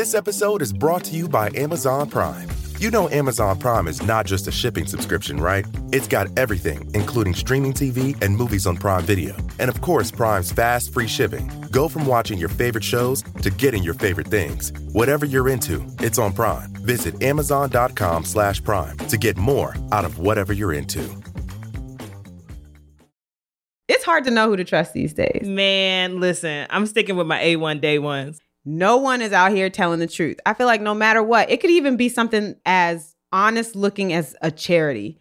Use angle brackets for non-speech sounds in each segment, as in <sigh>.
This episode is brought to you by Amazon Prime. You know Amazon Prime is not just a shipping subscription, right? It's got everything, including streaming TV and movies on Prime Video. And of course, Prime's fast, free shipping. Go from watching your favorite shows to getting your favorite things. Whatever you're into, it's on Prime. Visit amazon.com slash prime to get more out of whatever you're into. It's hard to know who to trust these days. Man, listen, I'm sticking with my A1 day ones. No one is out here telling the truth. I feel like no matter what, it could even be something as honest looking as a charity.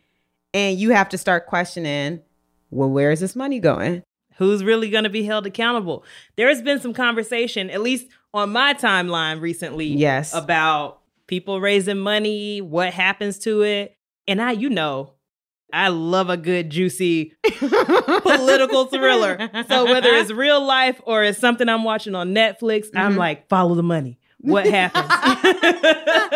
And you have to start questioning, well, where is this money going? Who's really going to be held accountable? There has been some conversation, at least on my timeline recently, Yes. about people raising money, what happens to it. And I, you know, I love a good, juicy political thriller. So whether it's real life or it's something I'm watching on Netflix, I'm Mhm. like, follow the money. What happens? <laughs>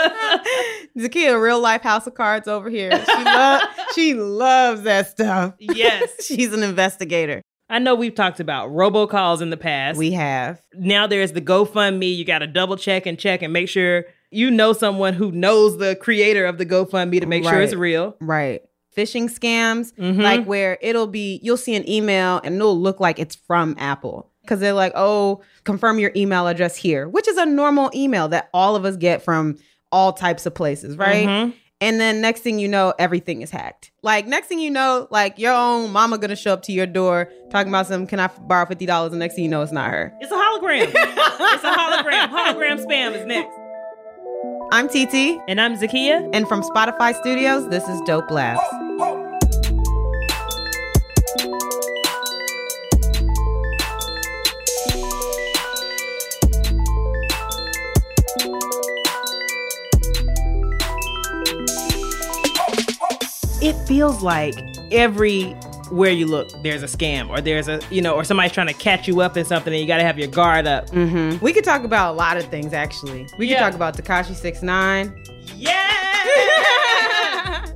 Zakiya, real life House of Cards over here. She, lo- <laughs> she loves that stuff. yes. <laughs> She's an investigator. I know we've talked about robocalls in the past. We have. now there's the GoFundMe. You got to double check and check and make sure you know someone who knows the creator of the GoFundMe to make sure it's real. Right. Phishing scams, Mhm. like where it'll be, you'll see an email and it'll look like it's from Apple. Cause they're like, oh, confirm your email address here, which is a normal email that all of us get from all types of places, right? Mhm. And then next thing you know, everything is hacked. Like next thing you know, like your own mama gonna show up to your door talking about some, can I borrow fifty dollars? And next thing you know, it's not her. It's a hologram. it's a hologram. Hologram spam is next. I'm TT, And I'm Zakiya. and from Spotify Studios, this is Dope Labs. It feels like everywhere you look, there's a scam or there's a, you know, or somebody's trying to catch you up in something and you got to have your guard up. Mm-hmm. We could talk about a lot of things actually. We could talk about Tekashi Six Nine. Yeah. <laughs>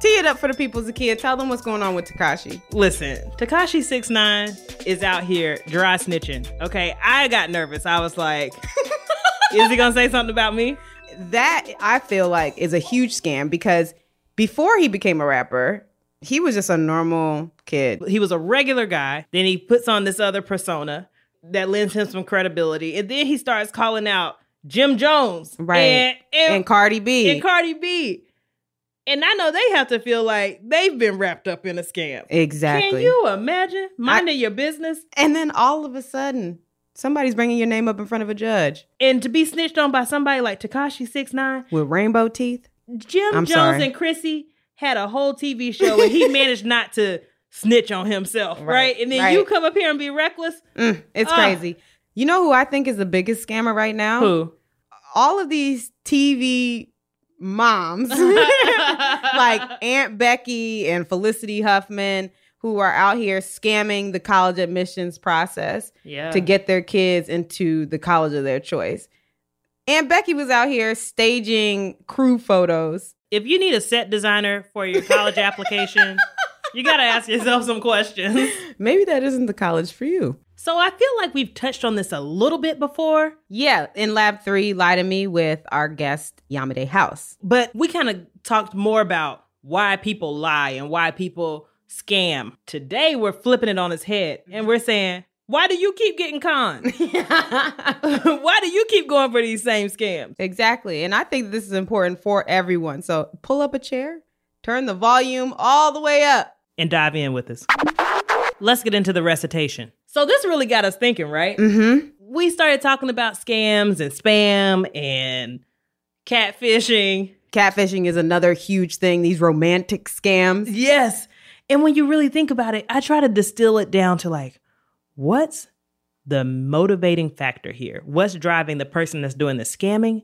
Tee it up for the people, Zakiya. Tell them what's going on with Tekashi. Listen, Tekashi Six Nine is out here dry snitching. Okay, I got nervous. I was like, <laughs> "Is he gonna say something about me?" That I feel like is a huge scam because before he became a rapper, he was just a normal kid. He was a regular guy. Then he puts on this other persona that lends him some credibility, and then he starts calling out Jim Jones, Right. and and, And Cardi B. and Cardi B. And I know they have to feel like they've been wrapped up in a scam. exactly. Can you imagine minding your business and then all of a sudden, somebody's bringing your name up in front of a judge and to be snitched on by somebody like Tekashi Six Nine? with rainbow teeth. Jim I'm Jones sorry. and Chrissy had a whole TV show and he managed not to snitch on himself, right? Right, And then right. you come up here and be reckless. Mm, it's Ah. crazy. You know who I think is the biggest scammer right now? Who? all of these TV moms, <laughs> like <laughs> Aunt Becky and Felicity Huffman, who are out here scamming the college admissions process Yeah. to get their kids into the college of their choice. Aunt Becky was out here staging crew photos. If you need a set designer for your college <laughs> application, you got to ask yourself some questions. Maybe that isn't the college for you. So I feel like we've touched on this a little bit before, Yeah, in Lab 3, Lie to Me with our guest, Yamade House. but we kind of talked more about why people lie and why people scam. Today we're flipping it on its head and we're saying, why do you keep getting conned? <laughs> <laughs> why do you keep going for these same scams? Exactly. And I think this is important for everyone. So pull up a chair, turn the volume all the way up. And dive in with us. Let's get into the recitation. So this really got us thinking, right? Mm-hmm. We started talking about scams and spam and catfishing. Catfishing is another huge thing, these romantic scams. Yes. And when you really think about it, I try to distill it down to like, what's the motivating factor here? What's driving the person that's doing the scamming?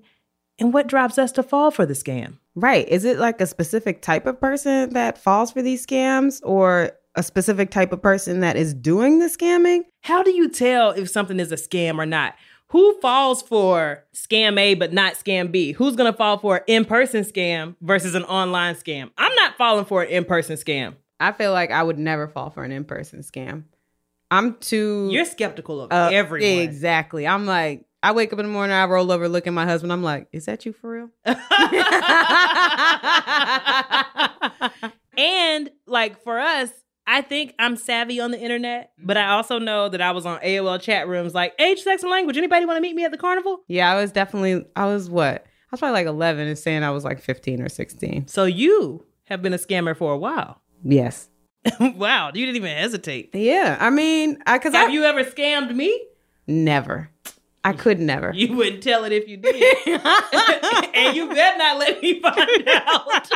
And what drives us to fall for the scam? Right. Is it like a specific type of person that falls for these scams or a specific type of person that is doing the scamming? How do you tell if something is a scam or not? Who falls for scam A but not scam B? Who's going to fall for an in person scam versus an online scam? I'm not falling for an in person scam. I feel like I would never fall for an in person scam. I'm too. You're skeptical of uh, everyone. Exactly. I'm like, I wake up in the morning, I roll over, look at my husband. I'm like, is that you for real? <laughs> <laughs> and like for us, I think I'm savvy on the internet, but I also know that I was on AOL chat rooms like age, sex, and language. Anybody want to meet me at the carnival? yeah, I was definitely, I was what? I was probably like 11 and saying I was like 15 or 16. So you have been a scammer for a while. Yes. <laughs> wow, you didn't even hesitate. Yeah. I mean, I, cause I Have you ever scammed me? never, I could never. You wouldn't tell it if you did. <laughs> and you better not let me find out.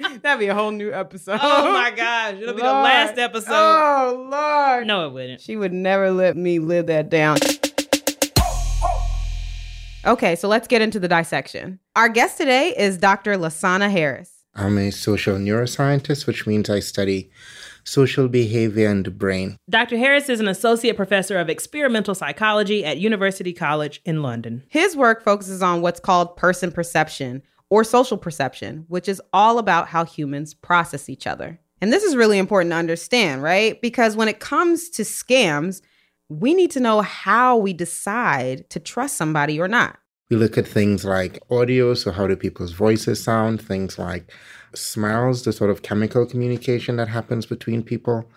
<laughs> That'd be a whole new episode. oh my gosh, it'll be the last episode. Oh, Lord. No, it wouldn't. She would never let me live that down. Okay, so let's get into the dissection. Our guest today is Dr. Lasana Harris. I'm a social neuroscientist, which means I study social behavior and the brain. Dr. Harris is an associate professor of experimental psychology at University College in London. His work focuses on what's called person perception or social perception, which is all about how humans process each other. And this is really important to understand, right? Because when it comes to scams, we need to know how we decide to trust somebody or not. We look at things like audio, so how do people's voices sound, things like smells, the sort of chemical communication that happens between people.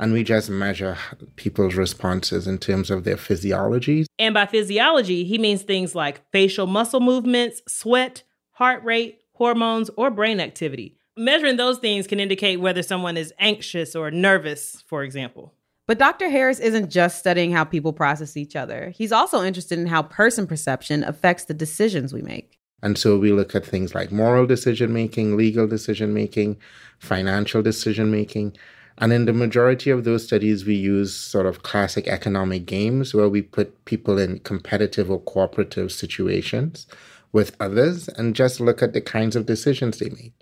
And we just measure people's responses in terms of their physiology. And by physiology, he means things like facial muscle movements, sweat, heart rate, hormones, or brain activity. Measuring those things can indicate whether someone is anxious or nervous, for example. But Dr. Harris isn't just studying how people process each other. He's also interested in how person perception affects the decisions we make. And so we look at things like moral decision making, legal decision making, financial decision making. And in the majority of those studies, we use sort of classic economic games where we put people in competitive or cooperative situations with others and just look at the kinds of decisions they make.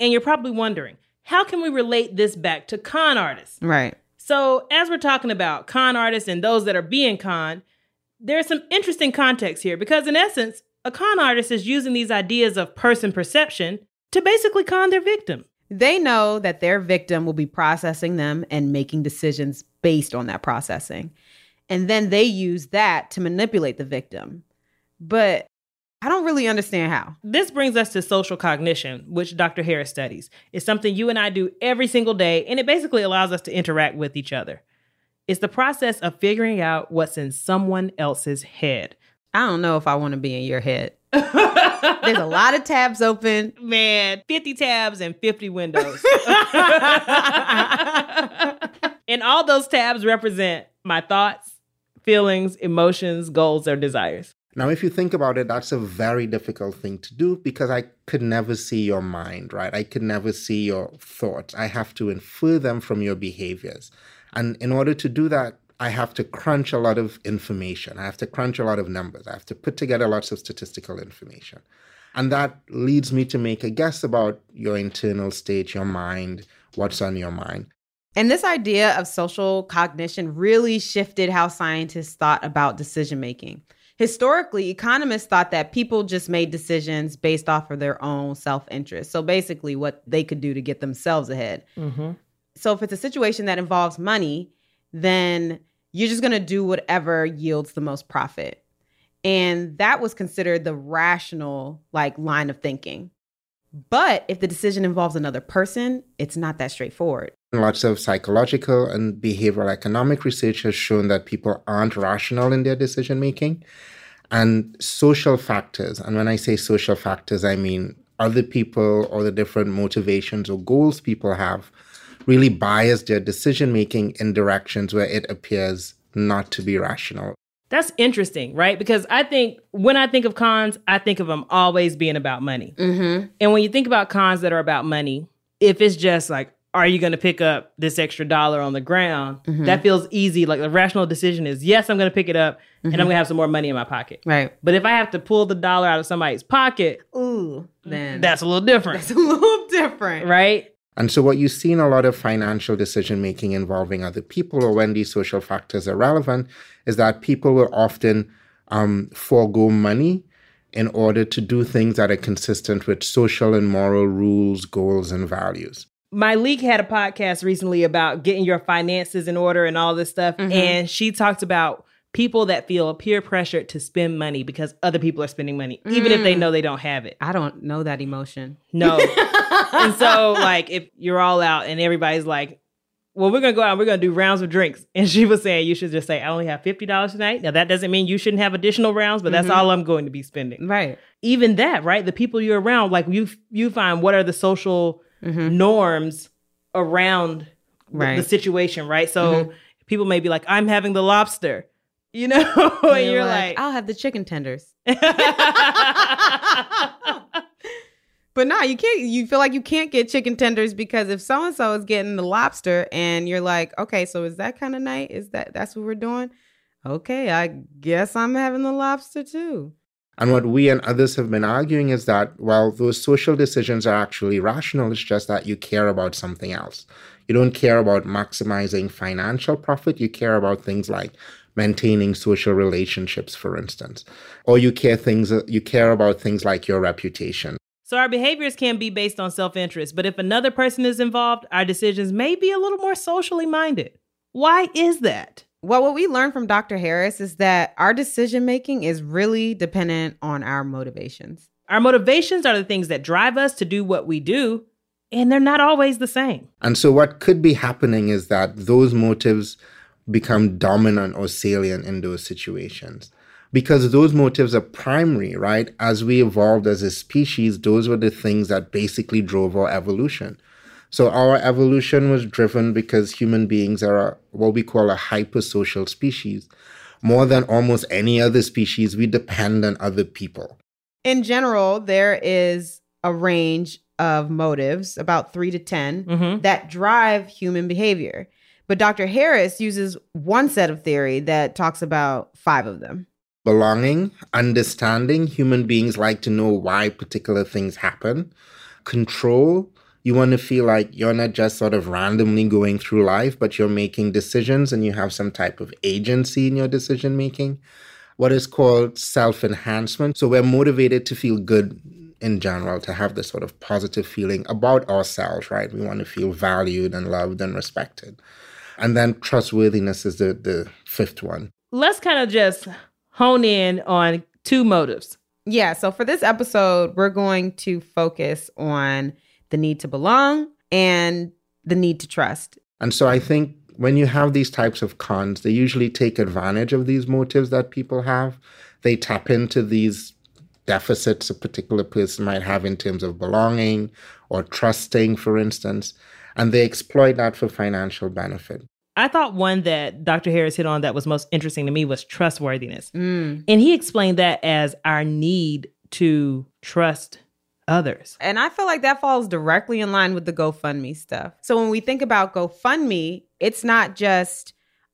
And you're probably wondering, how can we relate this back to con artists? Right. So, as we're talking about con artists and those that are being conned, there's some interesting context here because, in essence, a con artist is using these ideas of person perception to basically con their victim. They know that their victim will be processing them and making decisions based on that processing. And then they use that to manipulate the victim. But I don't really understand how. This brings us to social cognition, which Dr. Harris studies. It's something you and I do every single day, and it basically allows us to interact with each other. It's the process of figuring out what's in someone else's head. I don't know if I want to be in your head. <laughs> There's a lot of tabs open. Man, 50 tabs and 50 windows. <laughs> <laughs> and all those tabs represent my thoughts, feelings, emotions, goals, or desires. Now, if you think about it, that's a very difficult thing to do because I could never see your mind, right? I could never see your thoughts. I have to infer them from your behaviors. And in order to do that, I have to crunch a lot of information. I have to crunch a lot of numbers. I have to put together lots of statistical information. And that leads me to make a guess about your internal state, your mind, what's on your mind. And this idea of social cognition really shifted how scientists thought about decision making. Historically, economists thought that people just made decisions based off of their own self interest. So basically, what they could do to get themselves ahead. Mm-hmm. So if it's a situation that involves money, then you're just going to do whatever yields the most profit. And that was considered the rational like line of thinking. But if the decision involves another person, it's not that straightforward. Lots of psychological and behavioral economic research has shown that people aren't rational in their decision making. And social factors, and when I say social factors, I mean other people or the different motivations or goals people have, really bias their decision making in directions where it appears not to be rational. That's interesting, right? Because I think when I think of cons, I think of them always being about money. Mm-hmm. And when you think about cons that are about money, if it's just like, are you going to pick up this extra dollar on the ground? Mhm. That feels easy. Like the rational decision is, yes, I'm going to pick it up and Mhm. I'm going to have some more money in my pocket. Right. But if I have to pull the dollar out of somebody's pocket, Ooh, then that's a little different, that's a little <laughs> different. right? And so, what you see in a lot of financial decision making involving other people, or when these social factors are relevant, is that people will often um, forego money in order to do things that are consistent with social and moral rules, goals, and values. My league had a podcast recently about getting your finances in order and all this stuff. Mhm. And she talked about people that feel peer pressured to spend money because other people are spending money, even if they Mm. know they don't have it. I don't know that emotion. No. <laughs> and so, like, if you're all out and everybody's like, well, we're gonna go out and we're gonna do rounds of drinks. <laughs> And she was saying you should just say, I only have fifty dollars tonight. Now that doesn't mean you shouldn't have additional rounds, but that's Mhm. all I'm going to be spending. Right. Even that, right? The people you're around, like you you find what are the social hmm norms around the- the, situation, right? So Mhm. people may be like, I'm having the lobster, you know, <laughs> and you're like, I'll have the chicken tenders. <laughs> But no, you can't. You feel like you can't get chicken tenders because if so and so is getting the lobster, and you're like, okay, so is that kind of night? Is that that's what we're doing? Okay, I guess I'm having the lobster too. And what we and others have been arguing is that, while those social decisions are actually rational. It's just that you care about something else. You don't care about maximizing financial profit. You care about things like maintaining social relationships, for instance, or you care things. You care about things like your reputation. So our behaviors can be based on self-interest, but if another person is involved, our decisions may be a little more socially minded. Why is that? Well, what we learned from Dr. Harris is that our decision making is really dependent on our motivations. Our motivations are the things that drive us to do what we do, and they're not always the same. And so, what could be happening is that those motives become dominant or salient in those situations. Because those motives are primary, right? As we evolved as a species, those were the things that basically drove our evolution. So, our evolution was driven because human beings are a, what we call a hypersocial species. More than almost any other species, we depend on other people. In general, there is a range of motives, about three to 10, Mhm. that drive human behavior. But Dr. Harris uses one set of theory that talks about five of them. belonging, understanding. Human beings like to know why particular things happen. Control. You want to feel like you're not just sort of randomly going through life, but you're making decisions and you have some type of agency in your decision making. What is called self enhancement. So we're motivated to feel good in general, to have this sort of positive feeling about ourselves, right? We want to feel valued and loved and respected. And then trustworthiness is the, the fifth one. Let's kind of just hone in on two motives. Yeah, so for this episode, we're going to focus on the need to belong and the need to trust. And so I think when you have these types of cons, they usually take advantage of these motives that people have. They tap into these deficits a particular person might have in terms of belonging or trusting, for instance, and they exploit that for financial benefit. I thought one that Dr. Harris hit on that was most interesting to me was trustworthiness. Mm. And he explained that as our need to trust others. And I feel like that falls directly in line with the GoFundMe stuff. So when we think about GoFundMe, it's not just,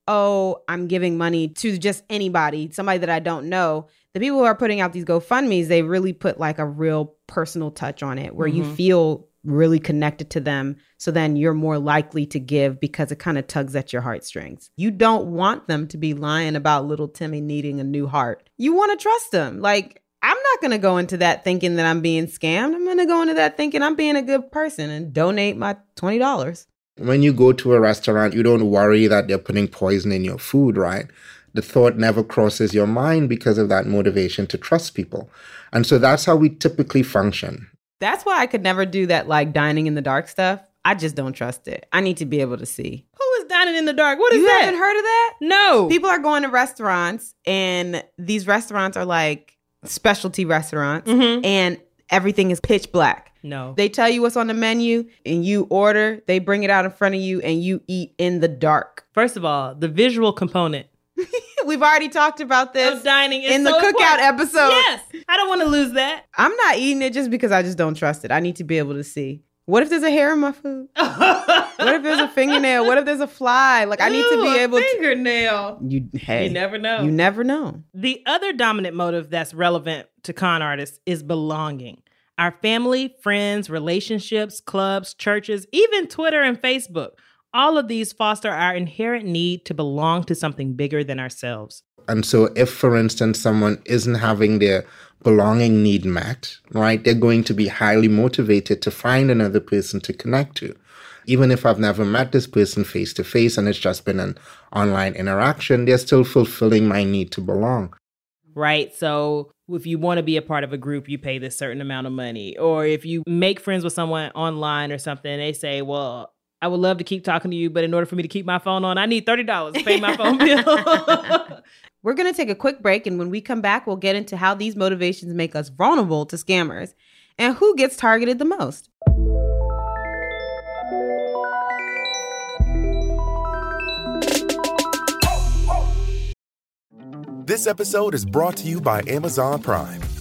oh, I'm giving money to just anybody, somebody that I don't know. The people who are putting out these GoFundMe's, they really put like a real personal touch on it where you Mhm. feel really connected to them. So then you're more likely to give because it kind of tugs at your heartstrings. You don't want them to be lying about little Timmy needing a new heart. You want to trust them. Like, I'm not going to go into that thinking that I'm being scammed. I'm going to go into that thinking I'm being a good person and donate my $20. When you go to a restaurant, you don't worry that they're putting poison in your food, right? The thought never crosses your mind because of that motivation to trust people. And so that's how we typically function. That's why I could never do that like dining in the dark stuff. I just don't trust it. I need to be able to see. Who is dining in the dark? What is you that? haven't heard of that? no. People are going to restaurants and these restaurants are like specialty restaurants Mhm. and everything is pitch black. No. They tell you what's on the menu and you order, they bring it out in front of you and you eat in the dark. First of all, the visual component We've already talked about this of dining in the so cookout important. episode. Yes. I don't want to lose that. I'm not eating it just because I just don't trust it. I need to be able to see. What if there's a hair in my food? <laughs> What if there's a fingernail? What if there's a fly? Like I need to be able to fingernail. You hey, You never know. You never know. The other dominant motive that's relevant to con artists is belonging. Our family, friends, relationships, clubs, churches, even Twitter and Facebook, all of these foster our inherent need to belong to something bigger than ourselves. And so, if, for instance, someone isn't having their belonging need met, right, they're going to be highly motivated to find another person to connect to. Even if I've never met this person face to face and it's just been an online interaction, they're still fulfilling my need to belong. Right. So if you want to be a part of a group, you pay this certain amount of money. Or if you make friends with someone online or something, they say, well, I would love to keep talking to you, but in order for me to keep my phone on, I need $30 to pay my phone bill. <laughs> We're going to take a quick break. And when we come back, we'll get into how these motivations make us vulnerable to scammers and who gets targeted the most. This episode is brought to you by Amazon Prime.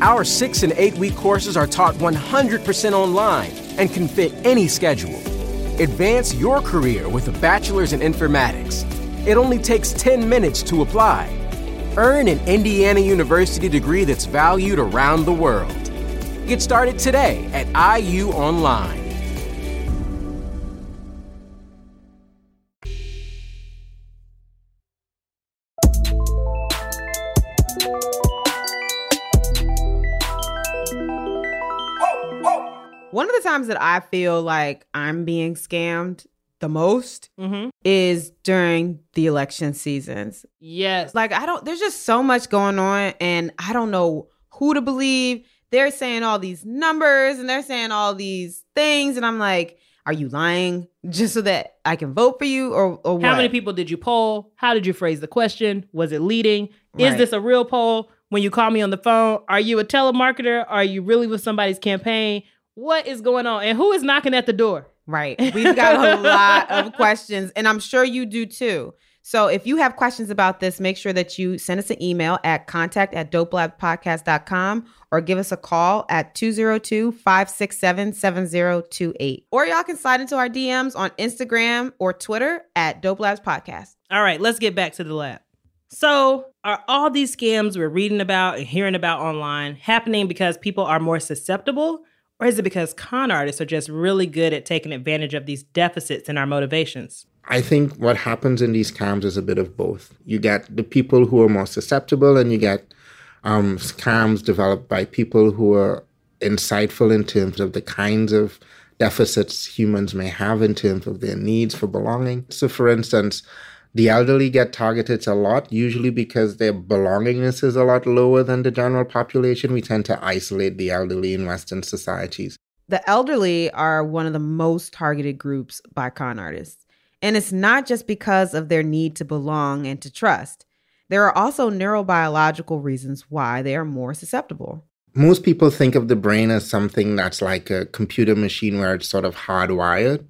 Our six and eight week courses are taught 100% online and can fit any schedule. Advance your career with a bachelor's in informatics. It only takes 10 minutes to apply. Earn an Indiana University degree that's valued around the world. Get started today at IU Online. Times that I feel like I'm being scammed the most mm-hmm. is during the election seasons. Yes. Like, I don't, there's just so much going on, and I don't know who to believe. They're saying all these numbers and they're saying all these things, and I'm like, are you lying just so that I can vote for you or, or what? How many people did you poll? How did you phrase the question? Was it leading? Is Right. this a real poll? When you call me on the phone, are you a telemarketer? Are you really with somebody's campaign? What is going on? And who is knocking at the door? Right. We've got a lot of questions, and I'm sure you do too. So if you have questions about this, make sure that you send us an email at contact at dopelabpodcast.com or give us a call at 202-567-7028. Or y'all can slide into our DMs on Instagram or Twitter at Dope Labs Podcast. All right, let's get back to the lab. So, are all these scams we're reading about and hearing about online happening because people are more susceptible? Or is it because con artists are just really good at taking advantage of these deficits in our motivations? I think what happens in these scams is a bit of both. You get the people who are more susceptible, and you get um, scams developed by people who are insightful in terms of the kinds of deficits humans may have in terms of their needs for belonging. So, for instance, the elderly get targeted a lot, usually because their belongingness is a lot lower than the general population. We tend to isolate the elderly in Western societies. The elderly are one of the most targeted groups by con artists. And it's not just because of their need to belong and to trust. There are also neurobiological reasons why they are more susceptible. most people think of the brain as something that's like a computer machine where it's sort of hardwired,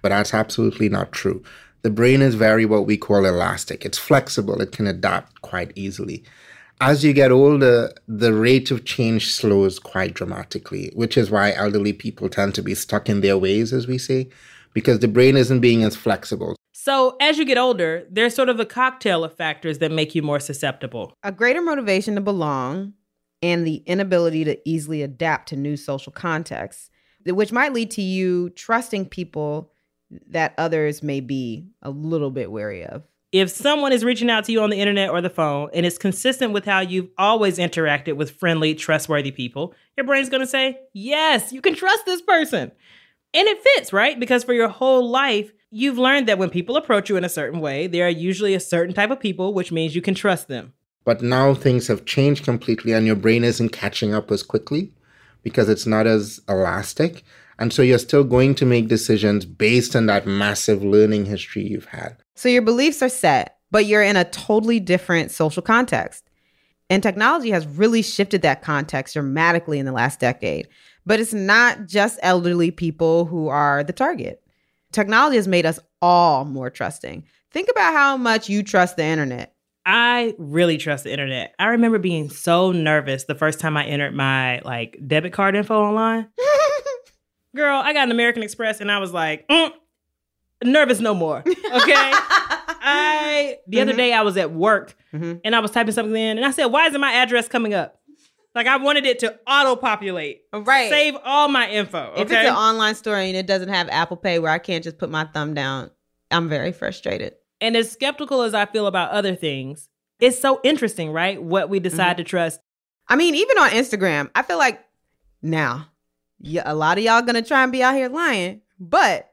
but that's absolutely not true. The brain is very what we call elastic. It's flexible, it can adapt quite easily. As you get older, the rate of change slows quite dramatically, which is why elderly people tend to be stuck in their ways, as we say, because the brain isn't being as flexible. So, as you get older, there's sort of a cocktail of factors that make you more susceptible. A greater motivation to belong and the inability to easily adapt to new social contexts, which might lead to you trusting people that others may be a little bit wary of. If someone is reaching out to you on the internet or the phone and it's consistent with how you've always interacted with friendly, trustworthy people, your brain's going to say, Yes, you can trust this person. And it fits, right? Because for your whole life, you've learned that when people approach you in a certain way, they are usually a certain type of people, which means you can trust them. But now things have changed completely, and your brain isn't catching up as quickly because it's not as elastic. And so you're still going to make decisions based on that massive learning history you've had. So your beliefs are set, but you're in a totally different social context. And technology has really shifted that context dramatically in the last decade. But it's not just elderly people who are the target. Technology has made us all more trusting. Think about how much you trust the internet. I really trust the internet. I remember being so nervous the first time I entered my like debit card info online. <laughs> Girl, I got an American Express and I was like, mm, nervous no more. Okay. <laughs> I the other Mhm. day I was at work Mhm. and I was typing something in and I said, "Why isn't my address coming up?" Like I wanted it to auto populate, Right. save all my info. Okay. If it's an online store and it doesn't have Apple Pay where I can't just put my thumb down, I'm very frustrated. and as skeptical as I feel about other things, it's so interesting, right? What we decide to trust. I mean, even on Instagram, I feel like now, yeah, a lot of y'all gonna try and be out here lying, but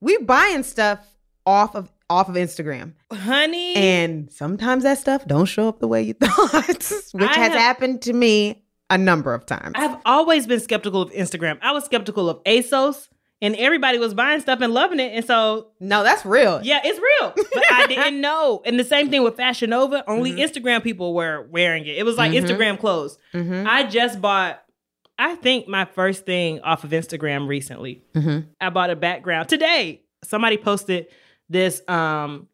we buying stuff off of off of Instagram, Honey, and sometimes that stuff don't show up the way you <laughs> thought, which I has have- happened to me a number of times. I've always been skeptical of Instagram. I was skeptical of ASOS, and everybody was buying stuff and loving it. And so, no, that's real. yeah, it's real. But I <laughs> didn't know. And the same thing with Fashion Nova, only Mhm. Instagram people were wearing it. It was like Mhm. Instagram clothes. Mm-hmm. I just bought, I think, my first thing off of Instagram recently. Mm-hmm. I bought a background today. Somebody posted this um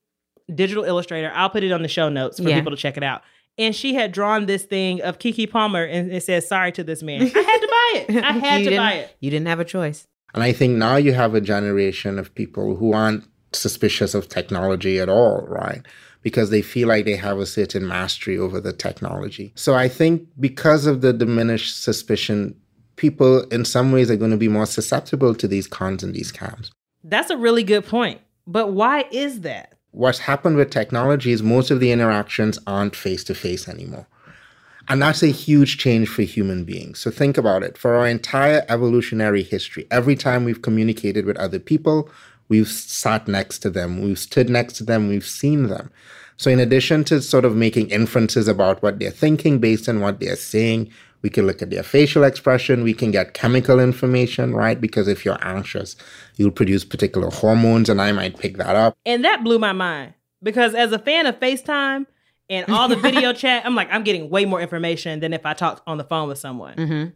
digital illustrator. I'll put it on the show notes for Yeah. people to check it out. And she had drawn this thing of Keke Palmer and it says sorry to this man. I had to buy it. I <laughs> had to buy it. You didn't have a choice. And I think now you have a generation of people who aren't suspicious of technology at all, right? Because they feel like they have a certain mastery over the technology. So I think because of the diminished suspicion, people in some ways are going to be more susceptible to these cons and these scams. That's a really good point. But why is that? What's happened with technology is most of the interactions aren't face to face anymore. And that's a huge change for human beings. So think about it. For our entire evolutionary history, every time we've communicated with other people, we've sat next to them, we've stood next to them, we've seen them. So, in addition to sort of making inferences about what they're thinking based on what they're saying, we can look at their facial expression, we can get chemical information, right? Because if you're anxious, you'll produce particular hormones, and I might pick that up. And that blew my mind because as a fan of FaceTime and all the <laughs> video chat, I'm like, I'm getting way more information than if I talked on the phone with someone. Mm-hmm.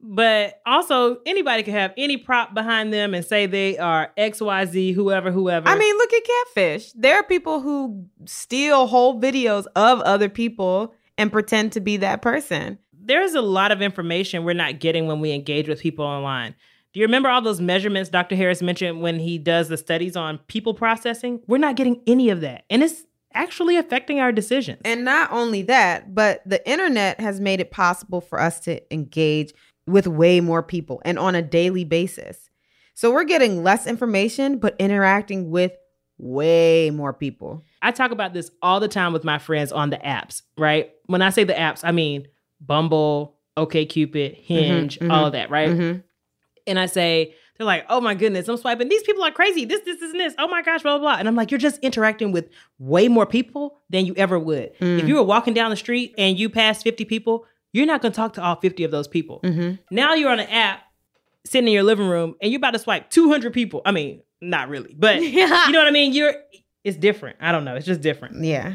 But also, anybody can have any prop behind them and say they are XYZ, whoever, whoever. I mean, look at catfish. There are people who steal whole videos of other people and pretend to be that person. there's a lot of information we're not getting when we engage with people online. Do you remember all those measurements Dr. Harris mentioned when he does the studies on people processing? We're not getting any of that. And it's actually affecting our decisions. And not only that, but the internet has made it possible for us to engage with way more people and on a daily basis. So we're getting less information, but interacting with way more people. I talk about this all the time with my friends on the apps, right? When I say the apps, I mean Bumble, OKCupid, Hinge, mhm. all of that, right? Mhm. And I say, they're like, oh my goodness, I'm swiping. These people are crazy. This, this, this, and this. Oh my gosh, blah, blah, blah. And I'm like, you're just interacting with way more people than you ever would. Mm. If you were walking down the street and you passed 50 people, you're not going to talk to all 50 of those people. Mhm. Now you're on an app sitting in your living room and you're about to swipe 200 people. I mean, not really, but <laughs> you know what I mean? You're, it's different. I don't know. It's just different. Yeah.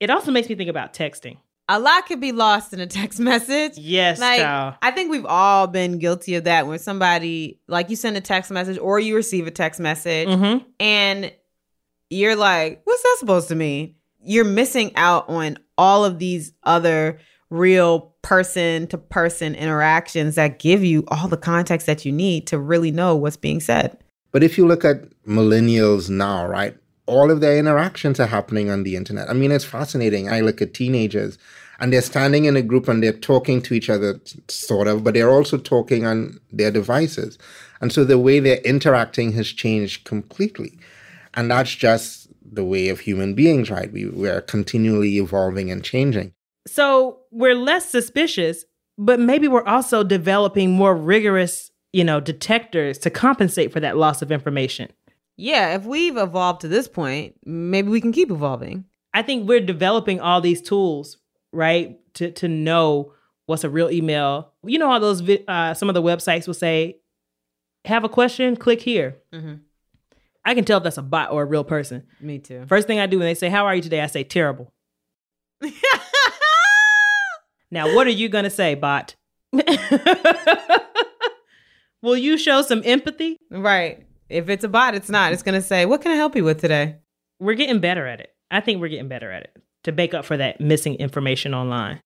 It also makes me think about texting. A lot could be lost in a text <laughs> message. Yes, like child. I think we've all been guilty of that when somebody like you send a text message or you receive a text message Mm-hmm. and you're like, what's that supposed to mean? You're missing out on all of these other real person to person interactions that give you all the context that you need to really know what's being said. But if you look at millennials now, right, all of their interactions are happening on the internet. I mean, it's fascinating. I look at teenagers and they're standing in a group and they're talking to each other, sort of, but they're also talking on their devices. And so the way they're interacting has changed completely. And that's just the way of human beings, right? We, we're continually evolving and changing. So we're less suspicious, but maybe we're also developing more rigorous, you know, detectors to compensate for that loss of information. Yeah, if we've evolved to this point, maybe we can keep evolving. I think we're developing all these tools, right, to to know what's a real email. You know, all those uh, some of the websites will say, "Have a question? Click here." Mhm. I can tell if that's a bot or a real person. Me too. First thing I do when they say, "How are you today?" I say, "Terrible." Now, what are you gonna say, bot? <laughs> Will you show some empathy? right. If it's a bot, it's not. It's going to say, what can I help you with today? We're getting better at it. I think we're getting better at it to make up for that missing information online.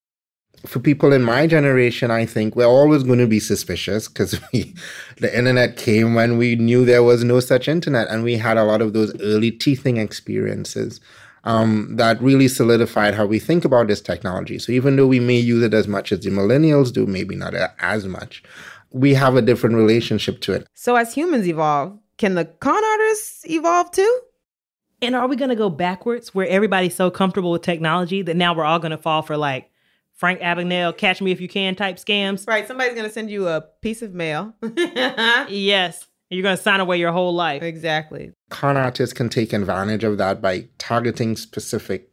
for people in my generation, I think we're always going to be suspicious because <laughs> the internet came when we knew there was no such internet, and we had a lot of those early teething experiences um, that really solidified how we think about this technology. So even though we may use it as much as the millennials do, maybe not as much, we have a different relationship to it. So as humans evolve, can the con artists evolve too? And are we going to go backwards where everybody's so comfortable with technology that now we're all going to fall for like Frank Abagnale, catch me if you can type scams? Right. Somebody's going to send you a piece of mail. <laughs> yes. You're going to sign away your whole life. Exactly. Con artists can take advantage of that by targeting specific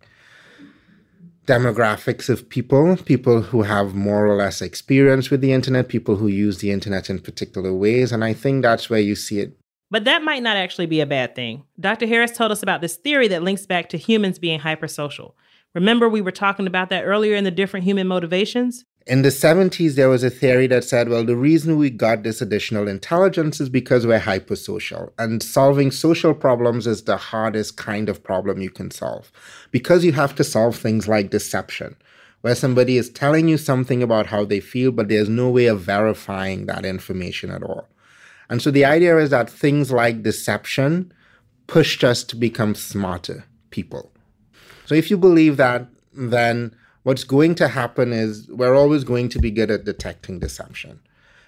demographics of people, people who have more or less experience with the internet, people who use the internet in particular ways. And I think that's where you see it. But that might not actually be a bad thing. Dr. Harris told us about this theory that links back to humans being hypersocial. Remember, we were talking about that earlier in the different human motivations? In the 70s, there was a theory that said, well, the reason we got this additional intelligence is because we're hypersocial. And solving social problems is the hardest kind of problem you can solve because you have to solve things like deception, where somebody is telling you something about how they feel, but there's no way of verifying that information at all. And so the idea is that things like deception pushed us to become smarter people. So if you believe that, then what's going to happen is we're always going to be good at detecting deception.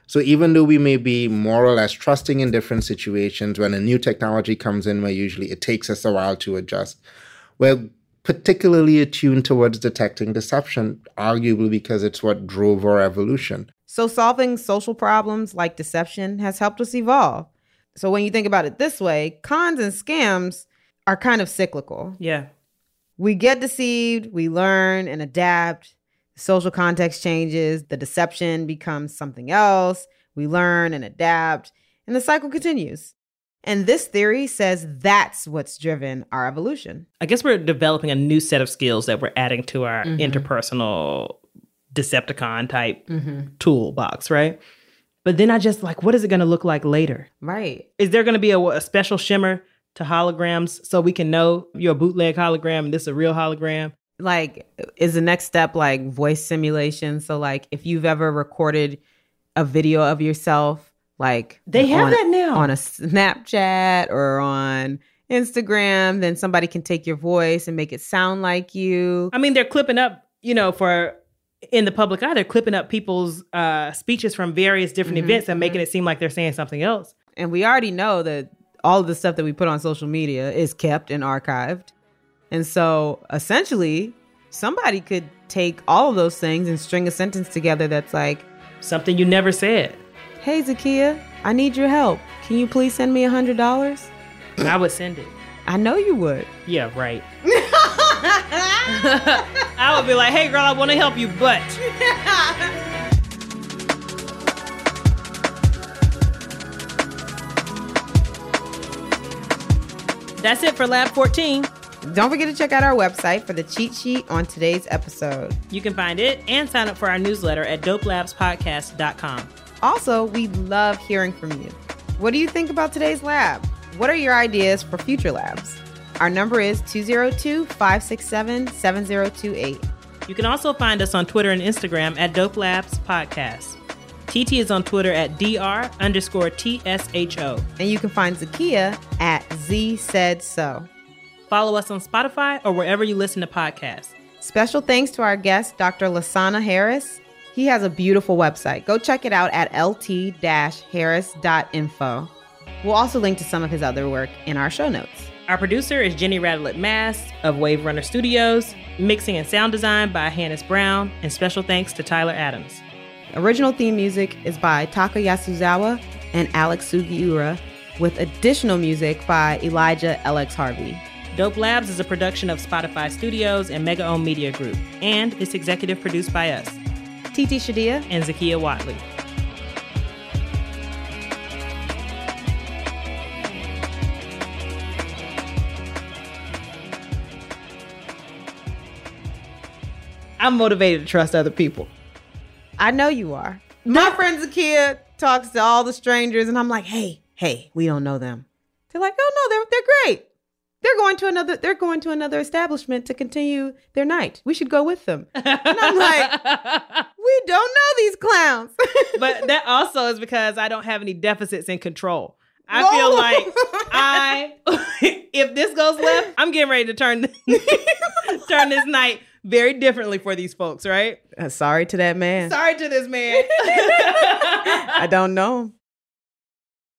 So even though we may be more or less trusting in different situations, when a new technology comes in, where usually it takes us a while to adjust, we're particularly attuned towards detecting deception, arguably because it's what drove our evolution. So solving social problems like deception has helped us evolve. So when you think about it this way, cons and scams are kind of cyclical. Yeah. We get deceived, we learn and adapt. Social context changes, the deception becomes something else. We learn and adapt, and the cycle continues. And this theory says that's what's driven our evolution. I guess we're developing a new set of skills that we're adding to our mm-hmm. interpersonal Decepticon type mm-hmm. toolbox, right? But then I just like, what is it going to look like later? Right. Is there going to be a, a special shimmer to holograms so we can know you're a bootleg hologram and this is a real hologram? Like, is the next step like voice simulation? So, like, if you've ever recorded a video of yourself, like they have on, that now on a Snapchat or on Instagram, then somebody can take your voice and make it sound like you. I mean, they're clipping up, you know, for in the public eye, they're clipping up people's uh, speeches from various different mm-hmm, events and making mm-hmm. it seem like they're saying something else. And we already know that all of the stuff that we put on social media is kept and archived. And so essentially, somebody could take all of those things and string a sentence together that's like something you never said. Hey, Zakiya, I need your help. Can you please send me a hundred dollars? I would send it. I know you would. Yeah, right. <laughs> <laughs> I would be like, hey, girl, I want to help you, but. <laughs> That's it for Lab 14. Don't forget to check out our website for the cheat sheet on today's episode. You can find it and sign up for our newsletter at dopelabspodcast.com. Also, we love hearing from you. What do you think about today's lab? What are your ideas for future labs? Our number is 202 567 7028. You can also find us on Twitter and Instagram at Dope Labs Podcast. TT is on Twitter at DR underscore TSHO. And you can find Zakiya at Z Said So. Follow us on Spotify or wherever you listen to podcasts. Special thanks to our guest, Dr. Lasana Harris. He has a beautiful website. Go check it out at lt harris.info. We'll also link to some of his other work in our show notes. Our producer is Jenny Radelet Mast of Wave Runner Studios, mixing and sound design by Hannes Brown, and special thanks to Tyler Adams. Original theme music is by Taka Yasuzawa and Alex Sugiura, with additional music by Elijah LX Harvey. Dope Labs is a production of Spotify Studios and Mega Ohm Media Group, and it's executive produced by us, TT Shodiya and Zakiya Whatley. I'm motivated to trust other people. I know you are. My friend Zakia talks to all the strangers, and I'm like, hey, hey, we don't know them. They're like, oh no, they're they're great. they're going to another they're going to another establishment to continue their night. We should go with them. And I'm like, <laughs> we don't know these clowns. <laughs> but that also is because I don't have any deficits in control. I Whoa. feel like <laughs> I, if this goes left, I'm getting ready to turn turn this night very differently for these folks. Right? Uh, sorry to that man. Sorry to this man. I don't know. him.